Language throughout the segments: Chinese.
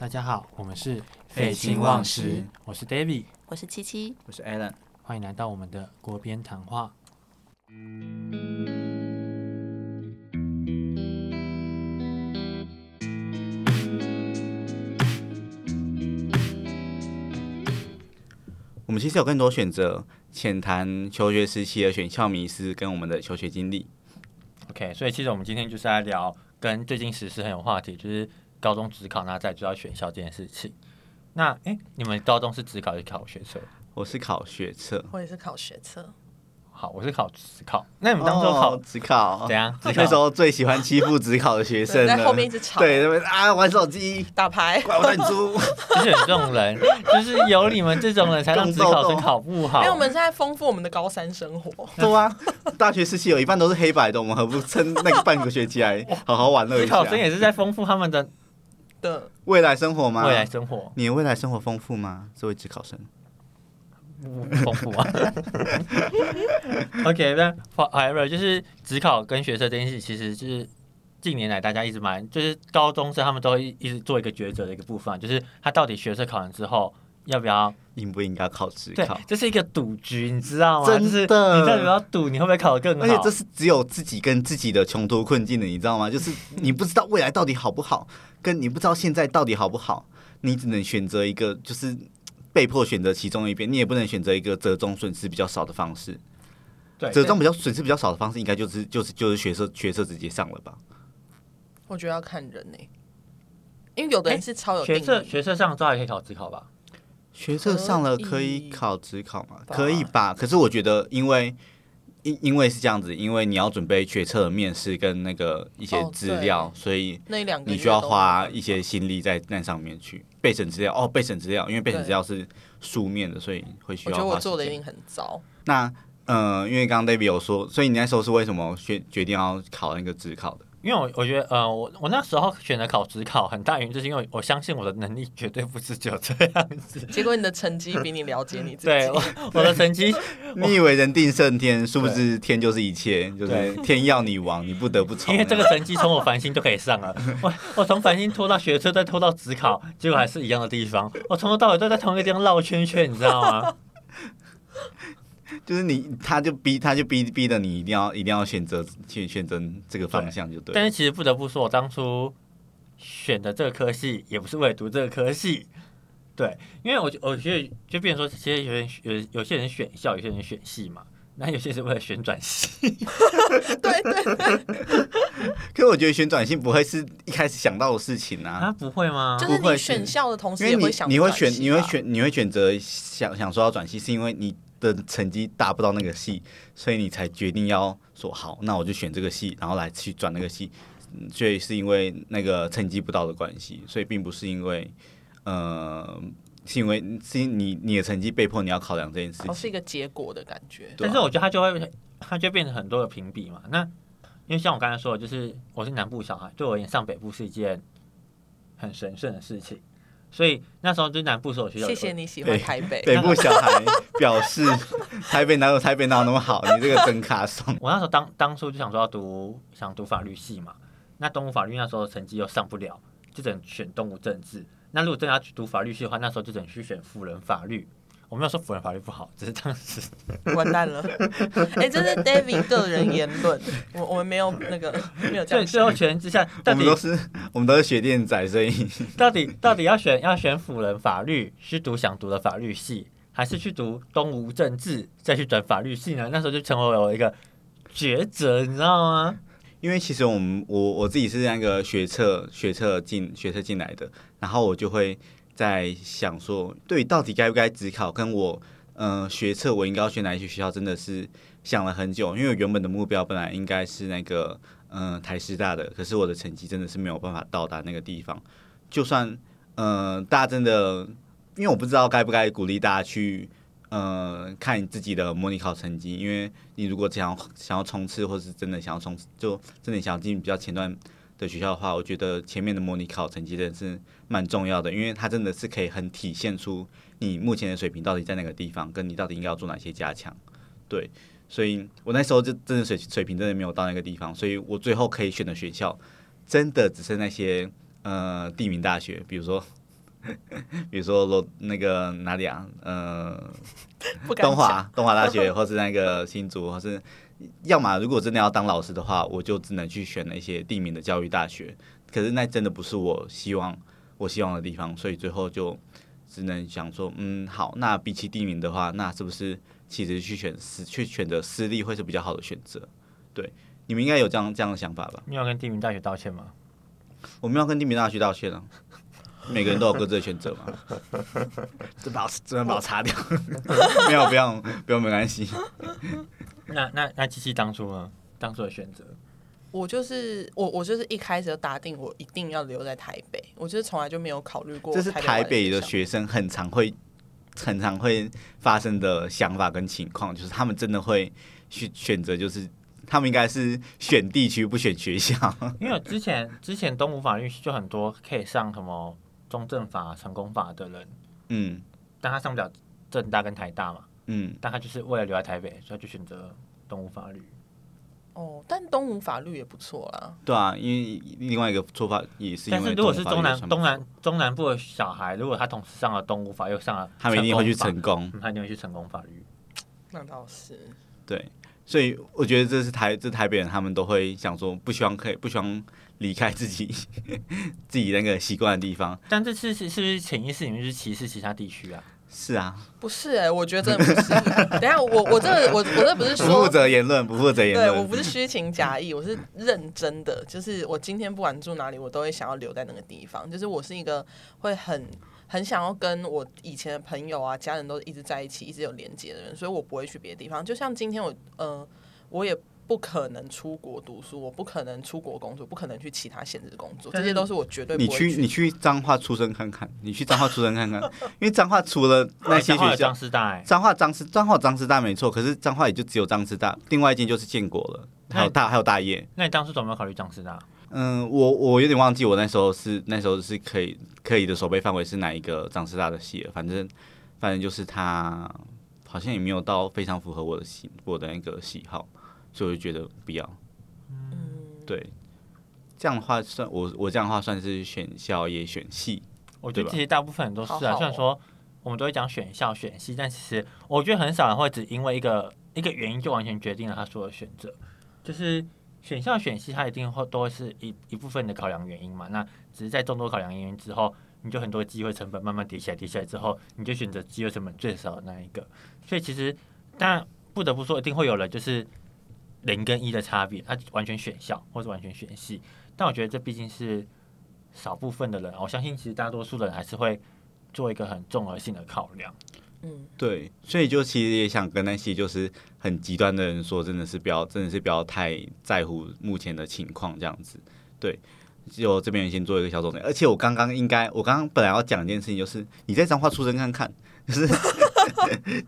大家好，我们是废寝忘食，我是 David，我是七七，我是 Alan，欢迎来到我们的国边谈话。我们其实有更多选择，浅谈求学时期的选校迷思跟我们的求学经历。OK，所以其实我们今天就是来聊跟最近时事很有话题，就是高中只考那再就要选校这件事情。那哎，你们高中是只考还是考学测？我是考学测，我也是考学测，好，我是考职考。那你们当初考哦考怎样？职那时候最喜欢欺负职考的学生，在后面一直吵，对，啊玩手机，打牌。怪我认猪。就是有这种人，就是有你们这种人才让职考生考不好。因为我们现在丰富我们的高三生活，对啊，大学时期有一半都是黑白的，我们何不趁那个半个学期来 好好玩乐一下职考？生也是在丰富他们的的未来生活吗？未来生活，你的未来生活丰富吗？作为职考生，不丰富啊。OK，那 however 就是职考跟学测这件事，其实就是近年来大家一直蛮，就是高中生他们都会一一直做一个抉择的一个部分，就是他到底学测考完之后要不要？应不应该考职对考？，这是一个赌局，你知道吗？真的就是你到底要赌，你会不会考得更好？而且这是只有自己跟自己的穷途困境的，你知道吗？就是你不知道未来到底好不好，跟你不知道现在到底好不好，你只能选择一个，就是被迫选择其中一边，你也不能选择一个折中损失比较少的方式。对折中比较损失比较少的方式，应该就是就是就是学测学测直接上了吧？我觉得要看人呢、因为有的人是超有定学测，学测上之后还可以考职考吧？学测上了可以考职考吗？可以吧？可是我觉得，因为因因为是这样子，因为你要准备学测的面试跟那个一些哦资料，所以那两你需要花一些心力在那上面去备审资料。哦，备审资料，因为备审资料是书面的，所以会需我觉得。我做的一定很糟。那呃，因为刚刚 David 有说，所以你那时候是为什么决决定要考那个职考的？因为我我觉得，呃，我我那时候选择考职考，很大原因就是因为我相信我的能力绝对不是只有这样子。结果你的成绩比你了解你自己。对，我我的成绩，你以为人定胜天，殊不知天就是一切，就是对天要你亡，你不得不从。因为这个成绩从我繁星就可以上了。我我从繁星拖到学车，再拖到职考，结果还是一样的地方。我从头到尾都在同一个地方绕圈圈，你知道吗？就是你，他就逼，他就逼逼的你一定要一定要选择选选择这个方向就对了。但是其实不得不说，我当初选的这个科系也不是为了读这个科系。对，因为我我觉得就变成说，其实有人有有些人选校，有些人选系嘛，那有些是为了选转系。对 对，可是我觉得旋转系不会是一开始想到的事情啊，啊，不会吗？就是不会选校的同时你也会想你会选你会选你会选择想想说要转系，是因为你的成绩达不到那个系，所以你才决定要说好，那我就选这个系，然后来去转那个系。嗯所以是因为那个成绩不到的关系，所以并不是因为呃，是因为是你你的成绩被迫你要考量这件事哦是。一个结果的感觉。但是我觉得它就会，它就变成很多的评比嘛。那因为像我刚才说的，就是我是南部小孩，对我而言上北部是一件很神圣的事情，所以那时候就南部所有学校，谢谢你喜欢台北，北部小孩表示，台北哪有台北哪有那么好？你这个真卡松。我那时候当当初就想说要读想读法律系嘛，那东吴法律那时候成绩又上不了，就只能选东吴政治。那如果真的要去读法律系的话，那时候就只能去选辅仁法律。我没有说辅仁法律不好，只是当时 完蛋了。哎，这是 David 个人言论，我我们没有那个没有这对样最后想。权之下，我到底我们都是我们都是学电仔，所以到底到底要选要选辅仁法律，是读想读的法律系，还是去读东吴政治，再去转法律系呢？那时候就成为我一个抉择，你知道吗？因为其实我们我我自己是那个学测学测进学测进来的，然后我就会在想说，对，到底该不该只考，跟我嗯、呃学测我应该要选哪一些学校，真的是想了很久。因为我原本的目标本来应该是那个嗯、呃台师大的，可是我的成绩真的是没有办法到达那个地方。就算嗯、呃大家真的，因为我不知道该不该鼓励大家去呃看你自己的模拟考成绩，因为你如果想要想要冲刺，或是真的想要冲刺，就真的想要进比较前端的学校的话，我觉得前面的模拟考成绩真的是蛮重要的，因为它真的是可以很体现出你目前的水平到底在哪个地方，跟你到底应该要做哪些加强。对，所以我那时候就真的水水平真的没有到那个地方，所以我最后可以选的学校真的只剩那些呃地名大学，比如说 比如说罗那个哪里啊，呃。东华东华大学，或是那个新竹，或是要么如果真的要当老师的话，我就只能去选那些地名的教育大学。可是那真的不是我希望我希望的地方，所以最后就只能想说，嗯，好，那比起地名的话，那是不是其实去选私去选择私立会是比较好的选择？对，你们应该有这样这样的想法吧？你要跟地名大学道歉吗？我们要跟地名大学道歉啊！每个人都有各自的选择嘛。这把我这边把我擦掉，没有不用不用没关系。那那那七七当初呢？当初的选择，我就是我，我就是一开始就打定我一定要留在台北，我就是从来就没有考虑过。这是台北的学学生很常会很常会发生的想法跟情况，就是他们真的会去选择，就是他们应该是选地区不选学校。因为之前之前东吴法律就很多可以上什么中正法、成功法的人，嗯但他上不了正大跟台大嘛，嗯，但他就是为了留在台北，所以他就选择东吴法律。哦，但东吴法律也不错啦。对啊，因为另外一个做法也是因为但是如果是中南东东南中南部的小孩，如果他同时上了东吴法又上了，他们一定会去成成功。他一定会去成功法律。那倒是，对，所以我觉得这是台这台北人他们都会想说，不希望可以不希望离开自己 自己那个习惯的地方。但这次是是不是潜意识里面是歧视其他地区啊？是啊，不是哎、我觉得真的不是。等下，我我这我我这不是说不负。责言论，不负责言论对，我。不是虚情假意，我是认真的。就是我今天不管住哪里，我都会想要留在那个地方。就是我是一个会很很想要跟我以前的朋友啊、家人都一直在一起、一直有连接的人，所以我不会去别的地方。就像今天我，呃，我也不可能出国读书，我不可能出国工作，不可能去其他县市工作，这些都是我绝对不你会去你去彰化出生看看，你去彰化出生看看，因为彰化除了那些学校彰化有张，师大、欸，彰化彰师彰化彰师大没错，可是彰化也就只有彰师大，另外一间就是建国了，还有大还有大业。那你当初怎么没有考虑张师大？嗯，我我有点忘记我那时候是那时候是可以可以的守备范围是哪一个彰师大的系了，反正反正就是他好像也没有到非常符合我的喜我的那个喜好，所以我就觉得不要。嗯对，这样的话算我我这样的话算是选校也选系，我觉得其实大部分人都是啊，好好虽然说我们都会讲选校选系，但其实我觉得很少人会只因为一个一个原因就完全决定了他所有的选择。就是选校选系，它一定会都会是一一部分的考量原因嘛。那只是在众多考量原因之后，你就很多机会成本慢慢叠起来，叠起来之后，你就选择机会成本最少的那一个。所以其实，当然不得不说，一定会有人就是零跟一的差别，他完全选校或者完全选系。但我觉得这毕竟是少部分的人，我相信其实大多数的人还是会做一个很综合性的考量。嗯，对，所以就其实也想跟那些就是很极端的人说，真的是不要，真的是不要太在乎目前的情况这样子。对，就这边先做一个小总结。而且我刚刚应该，我刚刚本来要讲一件事情，就是你在彰化出生看看，就是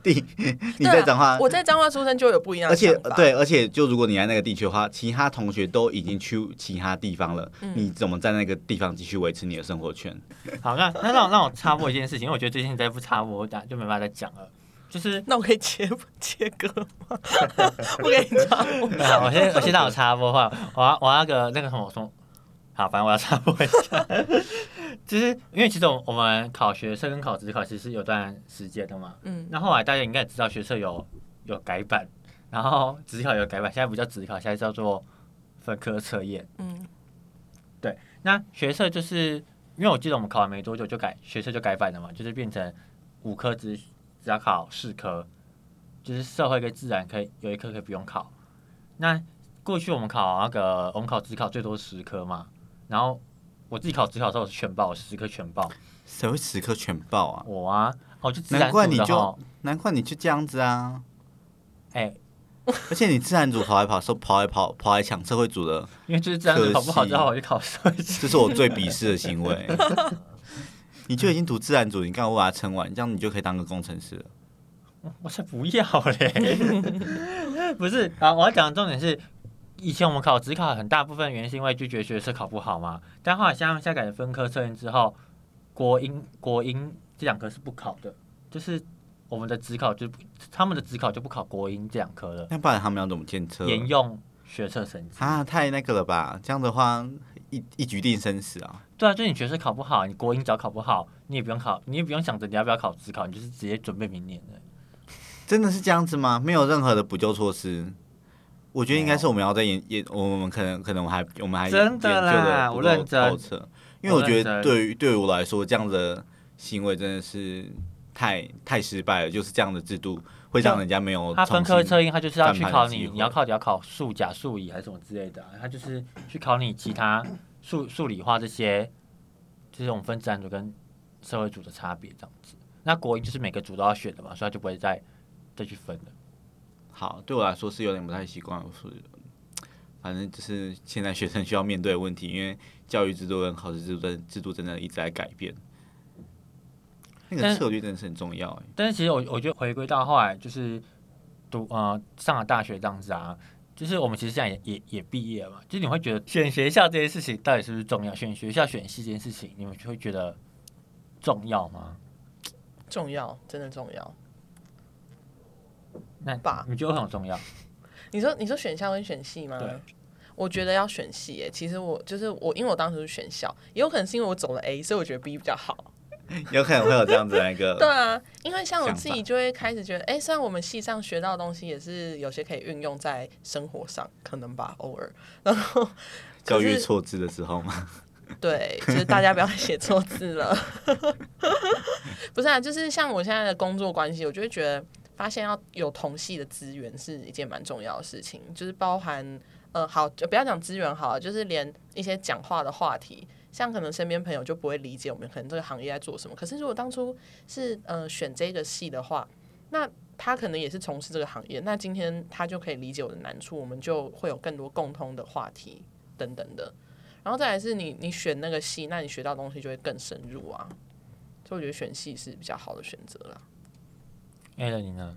第你在彰化，我在彰化出生就有不一样而且。对，而且就如果你在那个地区的话，其他同学都已经去其他地方了，嗯你怎么在那个地方继续维持你的生活圈？好，那那让我让我插播一件事情，因为我觉得最近再不插播，我打就没办法再讲了。就是，那我可以切 切割吗？我给你插播。我先我先让我插播话，我要我那个那个什么什么，好，反正我要插播一下，就是因为其实我我们考学测跟考职考其实是有段时间的嘛，嗯，那后来大家应该也知道学测有有改版，然后职考有改版，现在不叫职考，现在叫做分科测验。嗯，对那学测就是因为我记得我们考完没多久就改学测就改版了嘛，就是变成五科只只要考四科，就是社会跟自然可以有一科可以不用考。那过去我们考那个我们考职考最多十科嘛，然后我自己考职考的时候全报十科全报，谁会时刻全报啊？我啊，哦就自然难怪你就难怪你就这样子啊！哎、而且你自然组跑来跑说跑来跑跑来抢社会组的，因为就是自然组考不好之后我就考社会组。这是我最鄙视的行为。你就已经读自然组，你干嘛不把它撑完？这样你就可以当个工程师了。我才不要嘞！不是啊，我要讲的重点是，以前我们考职考很大部分原因是因为拒绝学测考不好嘛，但后来像现在改成分科测验之后，国英国英这两科是不考的，就是我们的职考就不他们的职考就不考国英这两科了，那不然他们要怎么建测？沿用学测成绩。啊，太那个了吧？这样的话，一一局定生死啊。对啊，就你学测考不好，你国英只要考不好，你也不用考，你也不用想着你要不要考职考，你就是直接准备明年的。真的是这样子吗？没有任何的补救措施？我觉得应该是我们要在研研，我们可能可能我还我们还真的啦我认真，因为我觉得对于对于我来说，这样的行为真的是太太失败了。就是这样的制度会让人家没有他分科测验，他就是要去考你，你要考你要考数甲、数乙还是什么之类的啊、他就是去考你其他 数数理化这些，就是我们分自然组跟社会组的差别这样子。那国英就是每个组都要选的嘛，所以他就不会再再去分了。好，对我来说是有点不太习惯。我说，反正就是现在学生需要面对的问题，因为教育制度跟考试制度真制度真的一直在改变。那个策略真的是很重要哎。但是其实我我觉得回归到后来就是读呃上了大学这样子啊，就是我们其实现在也也也毕业了嘛，就是你会觉得选学校这件事情到底是不是重要？选学校选系这件事情，你们就会觉得重要吗？重要，真的重要。那吧你觉得很重要？你说你说选校跟选系吗？对，我觉得要选系耶。其实我就是我，因为我当时是选校，也有可能是因为我走了 A，所以我觉得 B 比较好。有可能会有这样子的一个 对啊，因为像我自己就会开始觉得，哎、虽然我们系上学到的东西也是有些可以运用在生活上，可能吧，偶尔。然后教育错字的时候吗。对，就是大家不要写错字了。不是啊，就是像我现在的工作关系，我就会觉得发现要有同系的资源是一件蛮重要的事情，就是包含呃，好，就不要讲资源好了，就是连一些讲话的话题。像可能身边朋友就不会理解我们可能这个行业在做什么，可是如果当初是呃选这个系的话，那他可能也是从事这个行业，那今天他就可以理解我的难处，我们就会有更多共通的话题等等的。然后再来是你你选那个系，那你学到东西就会更深入啊。所以我觉得选系是比较好的选择啦。A 了你呢？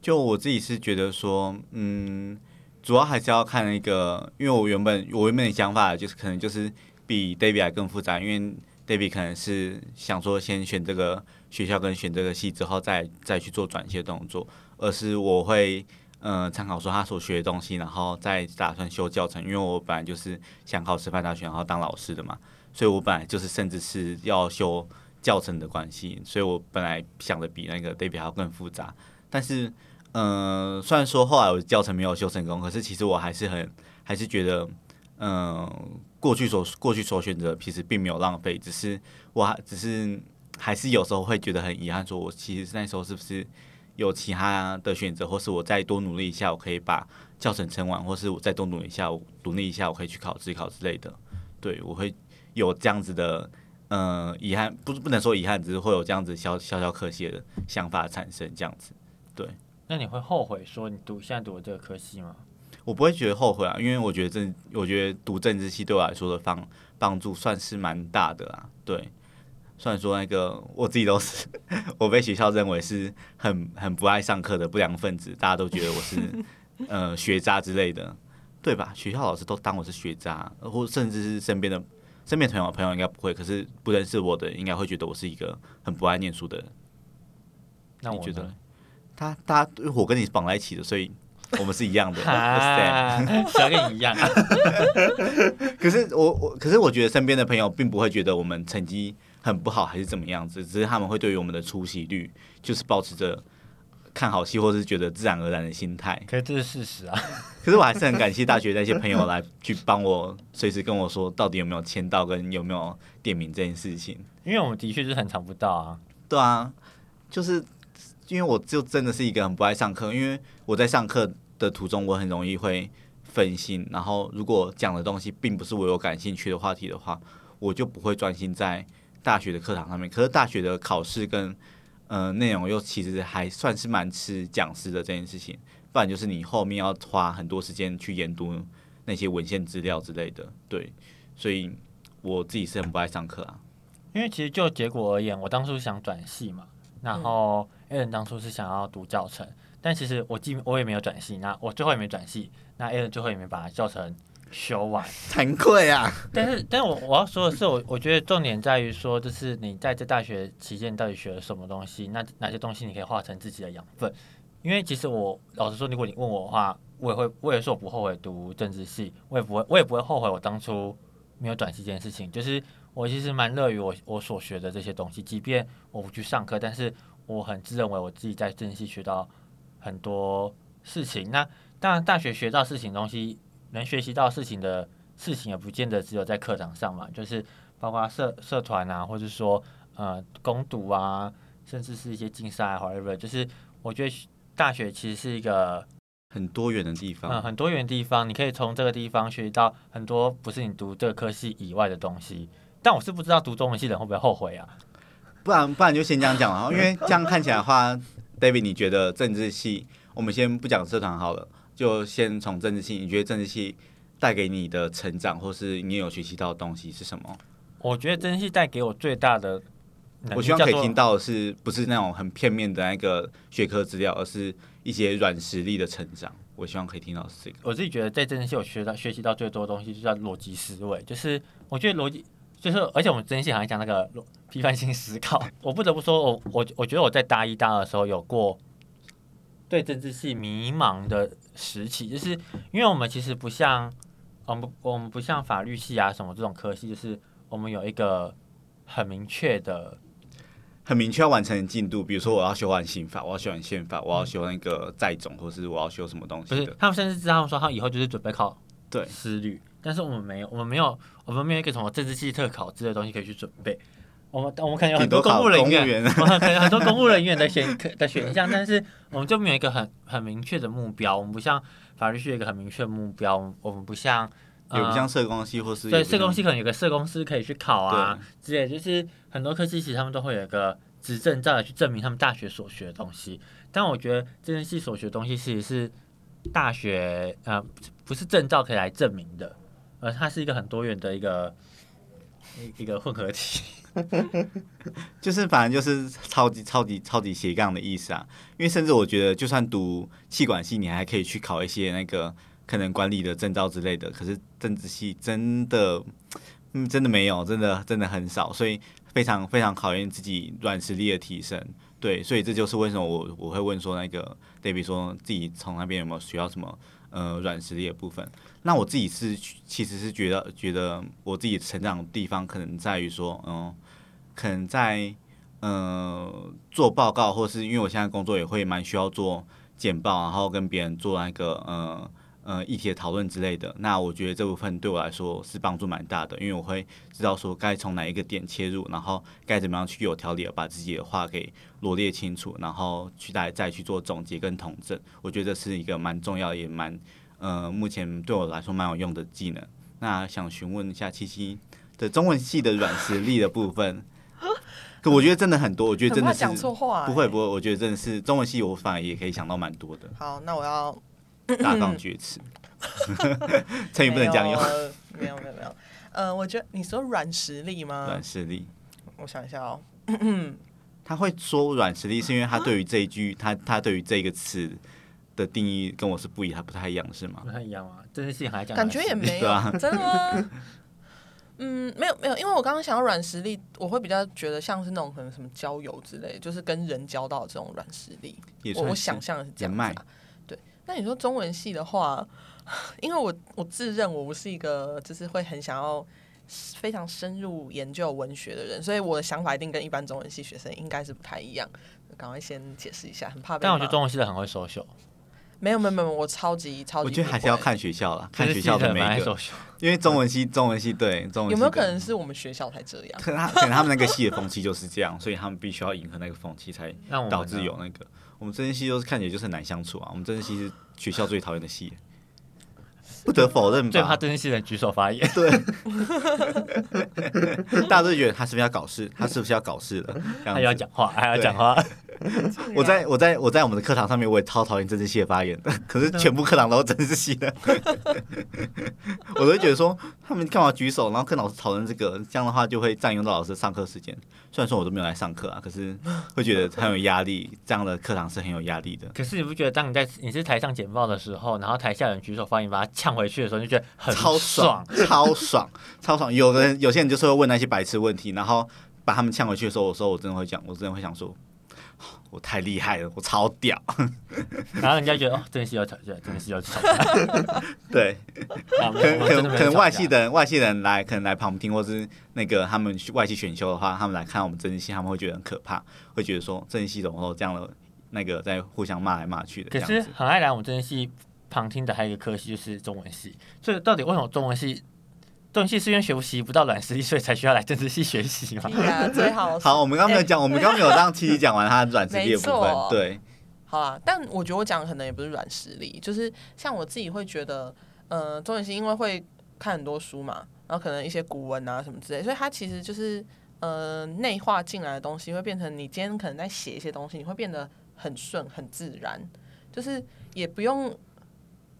就我自己是觉得说，嗯，主要还是要看那个，因为我原本我原本的想法就是可能就是比 David 还更复杂，因为 David 可能是想说先选这个学校跟选这个系之后再再去做转系的动作，而是我会呃参考说他所学的东西，然后再打算修教程，因为我本来就是想考师范大学然后当老师的嘛，所以我本来就是甚至是要修教程的关系，所以我本来想的比那个 David 还要更复杂，但是。嗯，虽然说后来我教程没有修成功，可是其实我还是很还是觉得，嗯，过去所过去所选择其实并没有浪费，只是我还只是还是有时候会觉得很遗憾，说我其实那时候是不是有其他的选择，或是我再多努力一下，我可以把教程撑完，或是我再多努力一下，我努力一下，我可以去考自考之类的。对我会有这样子的，呃，遗憾，不是不能说遗憾，只是会有这样子小小小可惜的想法产生，这样子。对那你会后悔说你读现在读的这个科系吗？我不会觉得后悔啊，因为我觉得政，我觉得读政治系对我来说的帮帮助算是蛮大的啦。对，虽然说那个我自己都是，我被学校认为是很很不爱上课的不良分子，大家都觉得我是 呃学渣之类的，对吧？学校老师都当我是学渣，或甚至是身边的身边朋友朋友应该不会，可是不认识我的应该会觉得我是一个很不爱念书的人。那我你觉得呢？他他我跟你绑在一起的，所以我们是一样的。想跟你一样啊。可是我我可是我觉得身边的朋友并不会觉得我们成绩很不好还是怎么样子，只是他们会对于我们的出席率就是保持着看好戏或是觉得自然而然的心态。可是这是事实啊。可是我还是很感谢大学那些朋友来去帮我随时跟我说到底有没有签到跟有没有点名这件事情。因为我们的确是很常不到啊。对啊，就是因为我就真的是一个很不爱上课，因为我在上课的途中我很容易会分心，然后如果讲的东西并不是我有感兴趣的话题的话，我就不会专心在大学的课堂上面。可是大学的考试跟呃内容又其实还算是蛮吃讲师的这件事情，不然就是你后面要花很多时间去研读那些文献资料之类的。对，所以我自己是很不爱上课啊。因为其实就结果而言，我当初想转系嘛，然后 A 人当初是想要读教程，但其实我既我也没有转系，那我最后也没转系，那 A 人最后也没把教程修完。惭愧啊！但是，但是我我要说的是，我我觉得重点在于说，就是你在这大学期间到底学了什么东西，那哪些东西你可以化成自己的养分。因为其实我老实说，如果你问我的话，我也会，我也说我不后悔读政治系，我也不会，我也不会后悔我当初没有短期这件事情，就是我其实蛮乐于我我所学的这些东西，即便我不去上课，但是我很自认为我自己在政治系学到很多事情。那当然，大学学到事情东西，能学习到事情的事情，也不见得只有在课堂上嘛，就是包括社社团啊，或者说呃攻读啊，甚至是一些竞赛啊，whatever，就是我觉得大学其实是一个。很多元的地方，嗯，很多元的地方，你可以从这个地方学习到很多不是你读这个科系以外的东西。但我是不知道读中文系的人会不会后悔啊？不然不然就先这样讲啊，因为这样看起来的话，David，你觉得政治系，我们先不讲社团好了，就先从政治系，你觉得政治系带给你的成长，或是你有学习到的东西是什么？我觉得政治系带给我最大的，我希望可以听到的是不是那种很片面的那个学科资料，而是。一些软实力的成长，我希望可以听到是这个。我自己觉得在政治系我学到学习到最多的东西，就叫逻辑思维。就是我觉得逻辑，就是而且我们政治系好像讲那个批判性思考。我不得不说，我我我觉得我在大一、大二的时候有过对政治系迷茫的时期，就是因为我们其实不像我们我们不像法律系啊什么这种科系，就是我们有一个很明确的。很明确要完成的进度，比如说我要修完刑法，我要修完宪法，我要修那个债种，或是我要修什么东西。不是，他们甚至知道说他以后就是准备考对思律，但是我们没有，我们没有，我们没有一个什么政治系特考之类的东西可以去准备。我们我们可能有很多公务人员，可能 很多公务人员的选的选项，但是我们就没有一个很很明确的目标。我们不像法律系有一个很明确的目标，我们不像。也不像社工系或是对社工系可能有个社工师可以去考啊之类，就是很多科技其实他们都会有一个执证照来去证明他们大学所学的东西。但我觉得这件系所学的东西其实是大学呃不是证照可以来证明的，而它是一个很多元的一个一个混合体。就是反正就是超级超级超级斜杠的意思啊！因为甚至我觉得，就算读气管系，你还可以去考一些那个。可能管理的证照之类的，可是政治系真的，嗯，真的没有，真的真的很少，所以非常非常考验自己软实力的提升。对，所以这就是为什么我我会问说那个 David 说自己从那边有没有学到什么呃软实力的部分。那我自己是其实是觉得觉得我自己成长的地方可能在于说，嗯，可能在呃做报告，或是因为我现在工作也会蛮需要做简报，然后跟别人做那个呃。呃，议题的讨论之类的，那我觉得这部分对我来说是帮助蛮大的，因为我会知道说该从哪一个点切入，然后该怎么样去有条理的把自己的话给罗列清楚，然后去再再去做总结跟统整。我觉得是一个蛮重要也蛮呃，目前对我来说蛮有用的技能。那想询问一下七七的中文系的软实力的部分，可我觉得真的很多，我觉得真的是讲错话，不会不会，我觉得真的是中文系，我反而也可以想到蛮多的。好，那我要。大放厥词，成语不能这样用。没有没有没有，呃，我觉得你说软实力吗？软实力，我想一下哦。他会说软实力，是因为他对于这一句，他他对于这个词的定义跟我是不一，他不太一样，是吗？不太一样啊，真性还讲感觉也没有，真的吗？嗯，没有没有，因为我刚刚想要软实力，我会比较觉得像是那种可能什么交友之类，就是跟人交到这种软实力。我我想象的是这样子。那你说中文系的话，因为我我自认我不是一个就是会很想要非常深入研究文学的人，所以我的想法一定跟一般中文系学生应该是不太一样。赶快先解释一下，很怕。但我觉得中文系的很会收秀。没有没有没有，我超级超级。我觉得还是要看学校了，看学校的每一个。因为中文系中文系对中文有没有可能是我们学校才这样？可能可能他们那个系的风气就是这样，所以他们必须要迎合那个风气，才导致有那个。我们这些系都是看起来就是很难相处啊！我们这些系是学校最讨厌的系，不得否认吧？最怕这些系人举手发言。对，大家都觉得他是不是要搞事？他是不是要搞事了？他要讲话，还要讲话。我在我在我在我们的课堂上面，我也超讨厌政治系的发言的。可是全部课堂都是政治系的，我都觉得说他们干嘛举手，然后跟老师讨论这个，这样的话就会占用到老师上课时间。虽然说我都没有来上课啊，可是 会觉得很有压力。这样的课堂是很有压力的。可是你不觉得，当你在你是台上简报的时候，然后台下人举手发言，把他呛回去的时候，就觉得很超爽，超爽，超爽。有的人有些人就是会问那些白痴问题，然后把他们呛回去的时候，我说我真的会讲，我真的会想说。我太厉害了，我超屌。然后人家觉得哦，真的是要吵架，真的是要吵架。对，可能可能可能外系的人外系的人来，可能来旁听，或是那个他们去外系选修的话，他们来看我们真人系，他们会觉得很可怕，会觉得说真人系怎么都这样的那个在互相骂来骂去的这可是。很爱来我们真人系旁听的还有一个科系就是中文系，所以到底为什么中文系？中文系是因为学习不到软实力，所以才需要来政治系学习嘛？最好好，我们刚刚没有哎。讲，我们刚刚没有让七七讲完他软实力的部分。对，好啦，但我觉得我讲的可能也不是软实力，就是像我自己会觉得，呃，中文系因为会看很多书嘛，然后可能一些古文啊什么之类，所以它其实就是呃内化进来的东西，会变成你今天可能在写一些东西，你会变得很顺很自然，就是也不用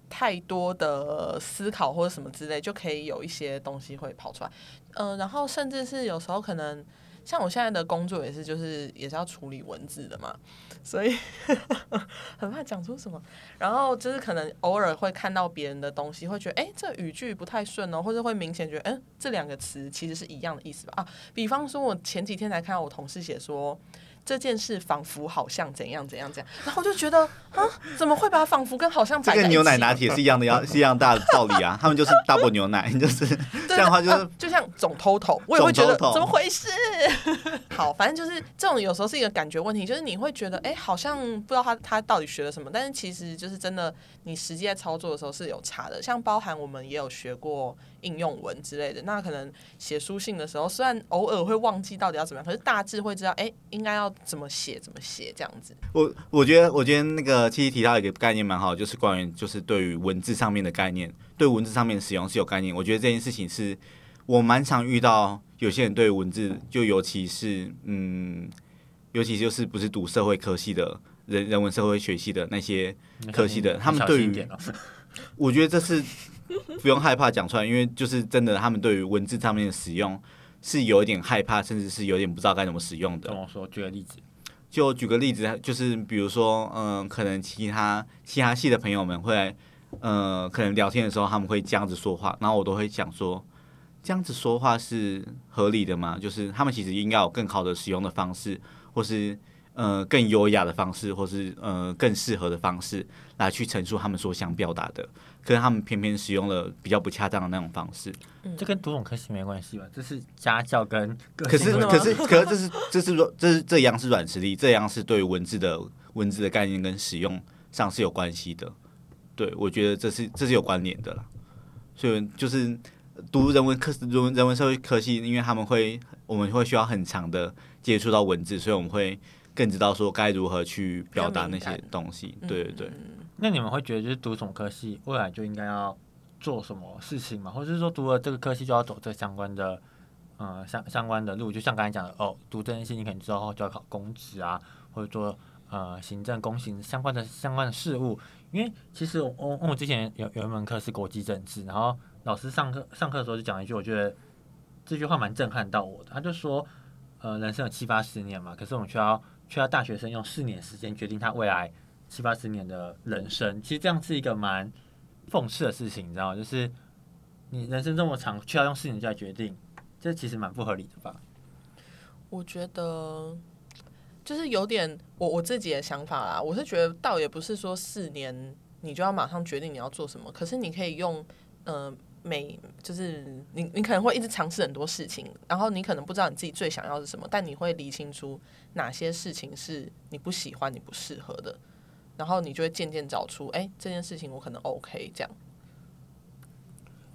太多的思考或者什么之类，就可以有一些东西会跑出来。嗯、然后甚至是有时候可能像我现在的工作也是，就是也是要处理文字的嘛，所以 很怕讲出什么。然后就是可能偶尔会看到别人的东西，会觉得哎，这语句不太顺哦，或者会明显觉得，嗯，这两个词其实是一样的意思吧？啊，比方说，我前几天才看到我同事写说。这件事仿佛好像怎样怎样怎样，然后我就觉得啊，怎么会把仿佛跟好像这摆在一起？跟牛奶拿铁是一样的，要 是一样大的道理啊。他们就是 double 牛奶，就是 这对样的话就是啊就像总 total，我也会觉得总 total 怎么回事？好，反正就是这种有时候是一个感觉问题，就是你会觉得哎、好像不知道他他到底学了什么，但是其实就是真的，你实际在操作的时候是有差的。像包含我们也有学过应用文之类的，那可能写书信的时候，虽然偶尔会忘记到底要怎么样，可是大致会知道哎、应该要怎么写怎么写这样子。我我觉得，我觉得那个七七提到一个概念蛮好，就是关于就是对于文字上面的概念，对文字上面的使用是有概念。我觉得这件事情是我蛮常遇到，有些人对文字，就尤其是嗯，尤其就是不是读社会科系的人人文社会学系的那些，科系的他们对于 我觉得这是 不用害怕讲出来，因为就是真的，他们对于文字上面的使用是有一点害怕，甚至是有点不知道该怎么使用的跟。我说，举个例子，就举个例子，就是比如说，嗯、可能其他其他系的朋友们会来，呃，可能聊天的时候他们会这样子说话，然后我都会想说，这样子说话是合理的吗？就是他们其实应该有更好的使用的方式，或是呃更优雅的方式，或是呃更适合的方式来去陈述他们所想表达的，可是他们偏偏使用了比较不恰当的那种方式。这跟读懂科系没关系吧？这是家教跟可是可是可是这是这是软这是这样是软实力，这样是对文字的文字的概念跟使用上是有关系的。对，我觉得这是这是有关联的啦。所以就是读人文科人文人文社会科系，因为他们会我们会需要很长的接触到文字，所以我们会更知道说该如何去表达那些东西。对对对。那你们会觉得就是读什么科系，未来就应该要做什么事情吗？或者是说读了这个科系就要走这相关的，呃，相相关的路？就像刚才讲的，哦，读这件事，你可能之后就要考公职啊，或者做呃行政、公行相关的相关的事务。因为其实我我我之前有有一门课是国际政治，然后老师上课上课的时候就讲一句，我觉得这句话蛮震撼到我的。他就说，呃，人生有七八十年嘛，可是我们却要却要大学生用四年时间决定他未来七八十年的人生，其实这样是一个蛮讽刺的事情，你知道吗？就是你人生这么长，却要用四年就来决定，这其实蛮不合理的吧？我觉得就是有点我我自己的想法啦。我是觉得倒也不是说四年你就要马上决定你要做什么，可是你可以用呃每就是你你可能会一直尝试很多事情，然后你可能不知道你自己最想要是什么，但你会理清楚哪些事情是你不喜欢、你不适合的，然后你就会渐渐找出，哎、这件事情我可能 OK 这样。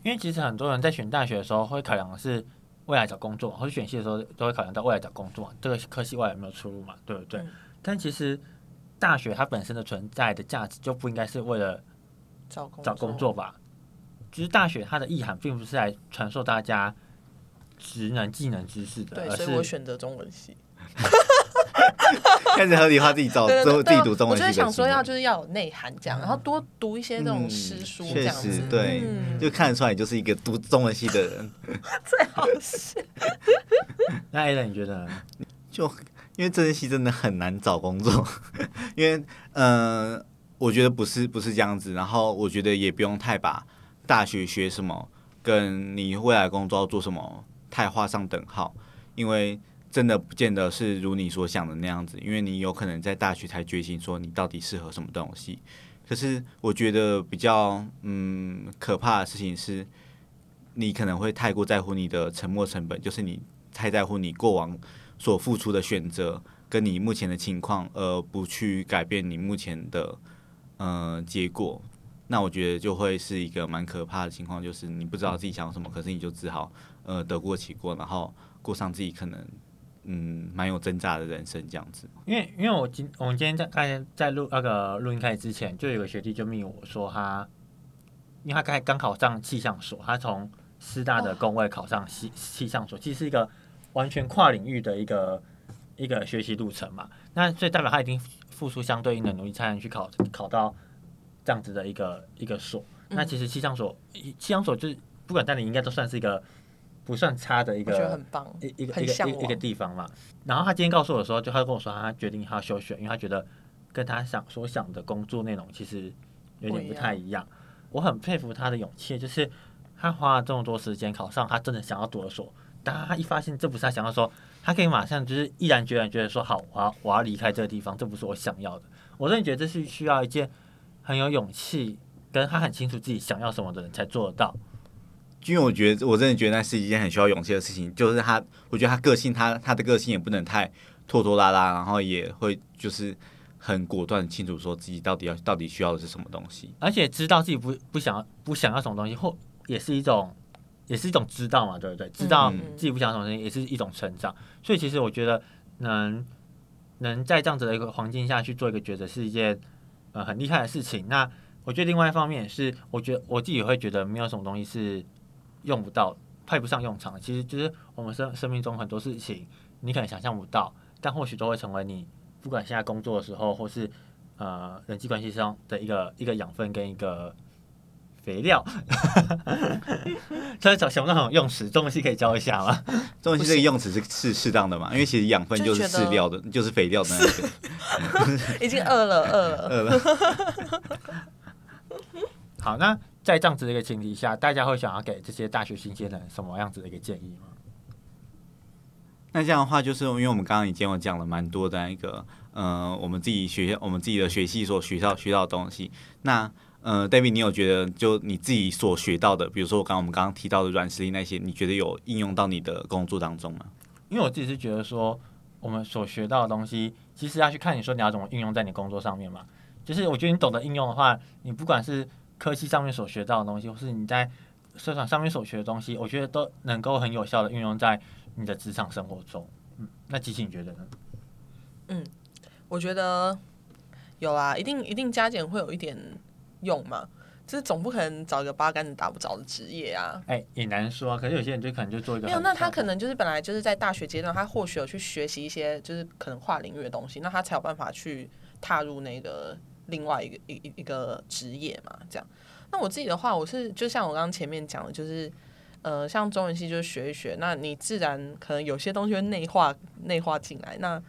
因为其实很多人在选大学的时候会考量的是未来找工作，或者选系的时候都会考量到未来找工作，这个科系未来有没有出路嘛，对不对？嗯但其实大学它本身的存在的价值就不应该是为了找工作吧。其实大学它的意涵并不是来传授大家职能、技能、知识的，对，而所以我是选择中文系。开始合理化自己找对对对，自己读中文系的就会想说要就是要有内涵这样，然后多读一些那种嗯诗书这确样子实，对，嗯就看得出来你就是一个读中文系的人。最好是那 A 人你觉得？就因为这件戏真的很难找工作，因为呃，我觉得不是不是这样子，然后我觉得也不用太把大学学什么跟你未来工作要做什么太画上等号，因为真的不见得是如你所想的那样子，因为你有可能在大学才觉醒，说你到底适合什么东西。可是我觉得比较嗯可怕的事情是，你可能会太过在乎你的沉没成本，就是你太在乎你过往所付出的选择跟你目前的情况，而不去改变你目前的呃结果。那我觉得就会是一个蛮可怕的情况，就是你不知道自己想要什么，可是你就只好呃得过且过，然后过上自己可能嗯蛮有挣扎的人生这样子。因为因为我今我们今天在刚才在录那个录音开始之前，就有个学弟就密我说他，因为他刚刚考上气象所，他从师大的工位考上气气象所，其实是一个完全跨领域的一个一个学习路程嘛。那所以代表他已经付出相对应的努力，才能去考考到这样子的一个一个所。那其实气象所气象所就是不管在哪里，应该都算是一个不算差的一我觉得个很棒，一一个一个一个地方嘛。然后他今天告诉我的时候，就他跟我说他决定他要休学，因为他觉得跟他想所想的工作内容其实有点不太一样。我很佩服他的勇气，就是他花了这么多时间考上他真的想要读的所，但他一发现这不是他想要说，他可以马上就是毅然决然觉得说好，我要我要离开这个地方，这不是我想要的。我真的觉得这是需要一件很有勇气，跟他很清楚自己想要什么的人才做得到。因为我觉得，我真的觉得那是一件很需要勇气的事情。就是他，我觉得他个性，他他的个性也不能太拖拖拉拉，然后也会就是很果断、清楚说自己到底要到底需要的是什么东西。而且知道自己不不想要不想要什么东西，或也是一种也是一种知道嘛，对不对？知道嗯自己不想要什么东西，也是一种成长。所以其实我觉得能能在这样子的一个环境下去做一个抉择，是一件呃很厉害的事情。那我觉得另外一方面是，我觉得我自己会觉得没有什么东西是用不到、派不上用场。其实就是我们生生命中很多事情，你可能想象不到，但或许都会成为你不管现在工作的时候，或是呃人际关系上的一个一个养分跟一个肥料。所以想想不到很有用词，中文系可以教一下吗？中文系这个用词是是适当的嘛？因为其实养分就就是饲料的，就是肥料的那个。已经饿了饿了。饿了，好，那在这样子的一个前提下，大家会想要给这些大学新鲜人什么样子的一个建议吗？那这样的话，就是因为我们刚刚已经有讲了蛮多的那个，呃，我们自己学校、我们自己的学系所学到学到的东西。那呃，David，你有觉得就你自己所学到的，比如说我刚我们刚刚提到的软实力那些，你觉得有应用到你的工作当中吗？因为我自己是觉得说，我们所学到的东西，其实要去看你说你要怎么运用在你工作上面嘛。就是我觉得你懂得应用的话，你不管是科技上面所学到的东西，或是你在社团上面所学的东西，我觉得都能够很有效的运用在你的职场生活中。嗯，那吉琪你觉得呢？嗯我觉得有啊，一定一定加减会有一点用嘛。就是总不可能找一个八竿子打不着的职业啊。哎、也难说啊。可是有些人就可能就做一个没有，那他可能就是本来就是在大学阶段，他或许有去学习一些就是可能跨领域的东西，那他才有办法去踏入那个另外一个一一一个职业嘛，这样。那我自己的话，我是就像我刚刚前面讲的，就是呃，像中文系就是学一学，那你自然可能有些东西会内化内化进来，那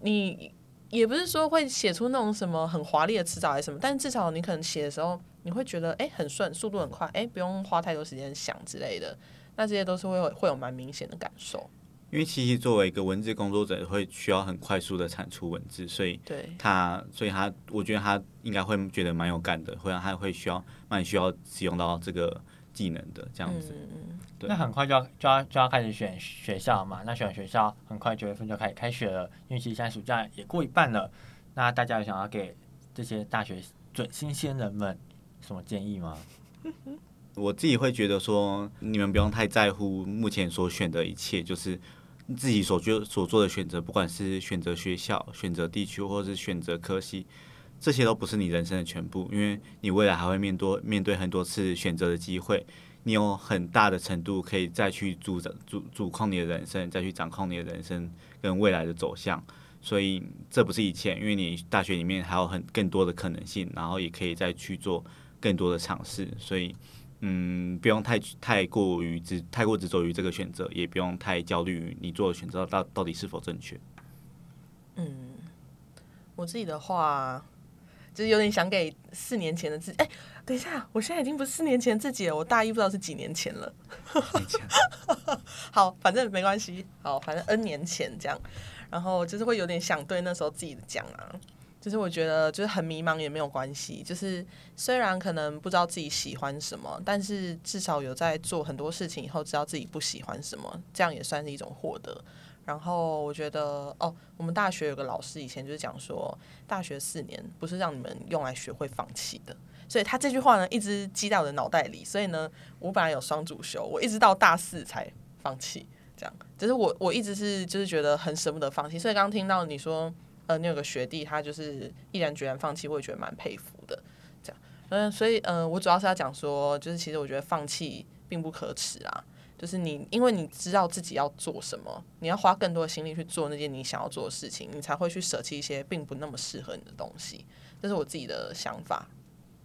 你也不是说会写出那种什么很华丽的词藻还是什么，但至少你可能写的时候，你会觉得哎、很顺，速度很快，哎、不用花太多时间想之类的。那这些都是会有会有蛮明显的感受。因为其实作为一个文字工作者，会需要很快速的产出文字，所以对，他，所以他，我觉得他应该会觉得蛮有感的，会让他会需要蛮需要使用到这个技能的这样子。嗯对那很快就要就要就要开始选学校嘛，那选学校很快九月份就开始开学了，因为其实现在暑假也过一半了。那大家有想要给这些大学准新鲜人们什么建议吗？我自己会觉得说，你们不用太在乎目前所选的一切，就是自己所做所做的选择，不管是选择学校、选择地区，或者是选择科系，这些都不是你人生的全部，因为你未来还会面多面对很多次选择的机会，你有很大的程度可以再去主掌主主控你的人生，再去掌控你的人生跟未来的走向。所以这不是一切，因为你大学里面还有很更多的可能性，然后也可以再去做更多的尝试。所以，嗯，不用太太过于执太过执着于这个选择，也不用太焦虑于你做的选择到到底是否正确。嗯我自己的话，就是有点想给四年前的自己。哎、等一下，我现在已经不是四年前自己了，我大一不知道是几年前了。好，反正没关系，好，反正 N 年前这样，然后就是会有点想对那时候自己讲啊，就是我觉得就是很迷茫也没有关系，就是虽然可能不知道自己喜欢什么，但是至少有在做很多事情以后知道自己不喜欢什么，这样也算是一种获得。然后我觉得哦，我们大学有个老师以前就是讲说，大学四年不是让你们用来学会放弃的，所以他这句话呢一直记在我的脑袋里。所以呢，我本来有双主修，我一直到大四才放弃。这样，只是我我一直是就是觉得很舍不得放弃。所以刚听到你说，呃，你有个学弟他就是毅然决然放弃，我也觉得蛮佩服的。这样，嗯，所以嗯，我主要是要讲说，就是其实我觉得放弃并不可耻啊。就是你，因为你知道自己要做什么，你要花更多的心力去做那件你想要做的事情，你才会去舍弃一些并不那么适合你的东西。这是我自己的想法。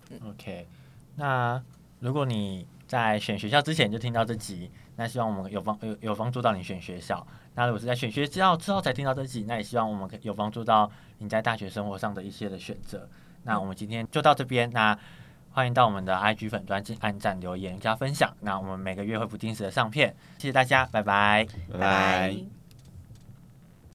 嗯，OK。那如果你在选学校之前就听到这集，那希望我们有帮有有帮助到你选学校。那如果是在选学校之后才听到这集，那也希望我们有帮助到你在大学生活上的一些的选择。那我们今天就到这边。那欢迎到我们的 IG 粉专辑按赞、留言加分享。那我们每个月会不定时的上片，谢谢大家，拜拜，拜拜。